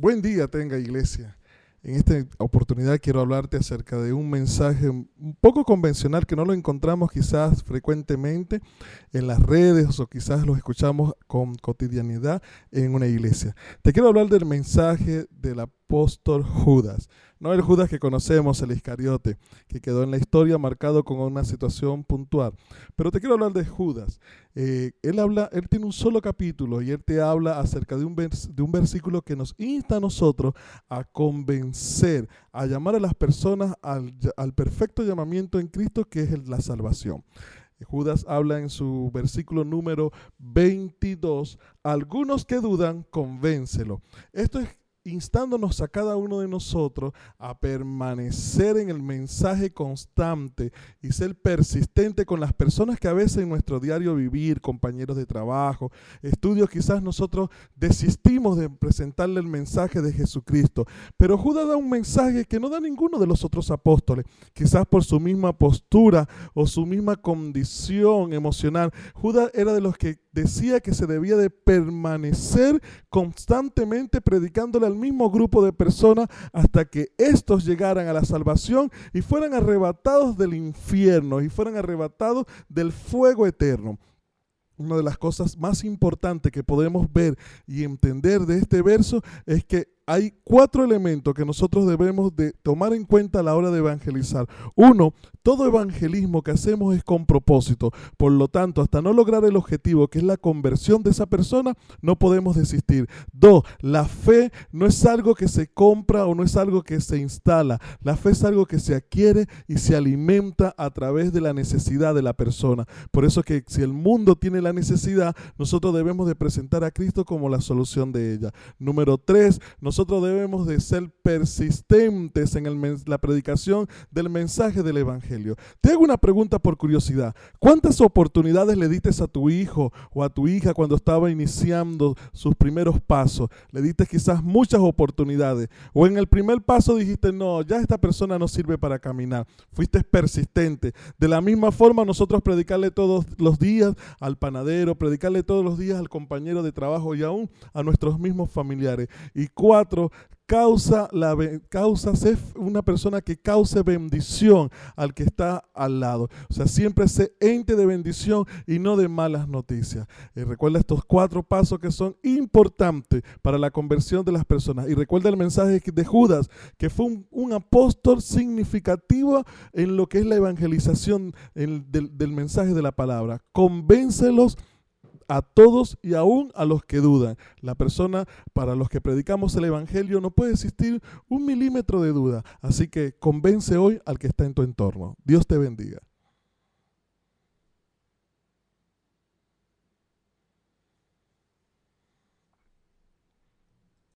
Buen día tenga iglesia. En esta oportunidad quiero hablarte acerca de un mensaje un poco convencional que no lo encontramos quizás frecuentemente en las redes o quizás lo escuchamos con cotidianidad en una iglesia. Te quiero hablar del mensaje del apóstol Judas. No el Judas que conocemos, el Iscariote, que quedó en la historia marcado con una situación puntual. Pero te quiero hablar de Judas. Eh, él habla, él tiene un solo capítulo y él te habla acerca de un, de un versículo que nos insta a nosotros a convencer, a llamar a las personas al, al perfecto llamamiento en Cristo que es la salvación. Judas habla en su versículo número 22, algunos que dudan, convéncelo. Esto es instándonos a cada uno de nosotros a permanecer en el mensaje constante y ser persistente con las personas que a veces en nuestro diario vivir, compañeros de trabajo, estudios, quizás nosotros desistimos de presentarle el mensaje de Jesucristo. Pero Judas da un mensaje que no da ninguno de los otros apóstoles, quizás por su misma postura o su misma condición emocional. Judas era de los que decía que se debía de permanecer constantemente predicándole al mismo grupo de personas hasta que éstos llegaran a la salvación y fueran arrebatados del infierno y fueran arrebatados del fuego eterno. Una de las cosas más importantes que podemos ver y entender de este verso es que hay cuatro elementos que nosotros debemos de tomar en cuenta a la hora de evangelizar. Uno, todo evangelismo que hacemos es con propósito. Por lo tanto, hasta no lograr el objetivo, que es la conversión de esa persona, no podemos desistir. Dos, la fe no es algo que se compra o no es algo que se instala. La fe es algo que se adquiere y se alimenta a través de la necesidad de la persona. Por eso que si el mundo tiene la necesidad, nosotros debemos de presentar a Cristo como la solución de ella. Número tres, nosotros nosotros debemos de ser persistentes en la predicación del mensaje del Evangelio. Te hago una pregunta por curiosidad. ¿Cuántas oportunidades le diste a tu hijo o a tu hija cuando estaba iniciando sus primeros pasos? Le diste quizás muchas oportunidades. O en el primer paso dijiste, no, ya esta persona no sirve para caminar. Fuiste persistente. De la misma forma nosotros predicarle todos los días al panadero, predicarle todos los días al compañero de trabajo y aún a nuestros mismos familiares. Y cuatro, causa, la, causa una persona que cause bendición al que está al lado. O sea, siempre sé ente de bendición y no de malas noticias. Y recuerda estos cuatro pasos que son importantes para la conversión de las personas. Y recuerda el mensaje de Judas, que fue un, apóstol significativo en lo que es la evangelización del, del mensaje de la palabra. Convéncelos a todos y aún a los que dudan. La persona para los que predicamos el Evangelio no puede existir un milímetro de duda. Así que convence hoy al que está en tu entorno. Dios te bendiga.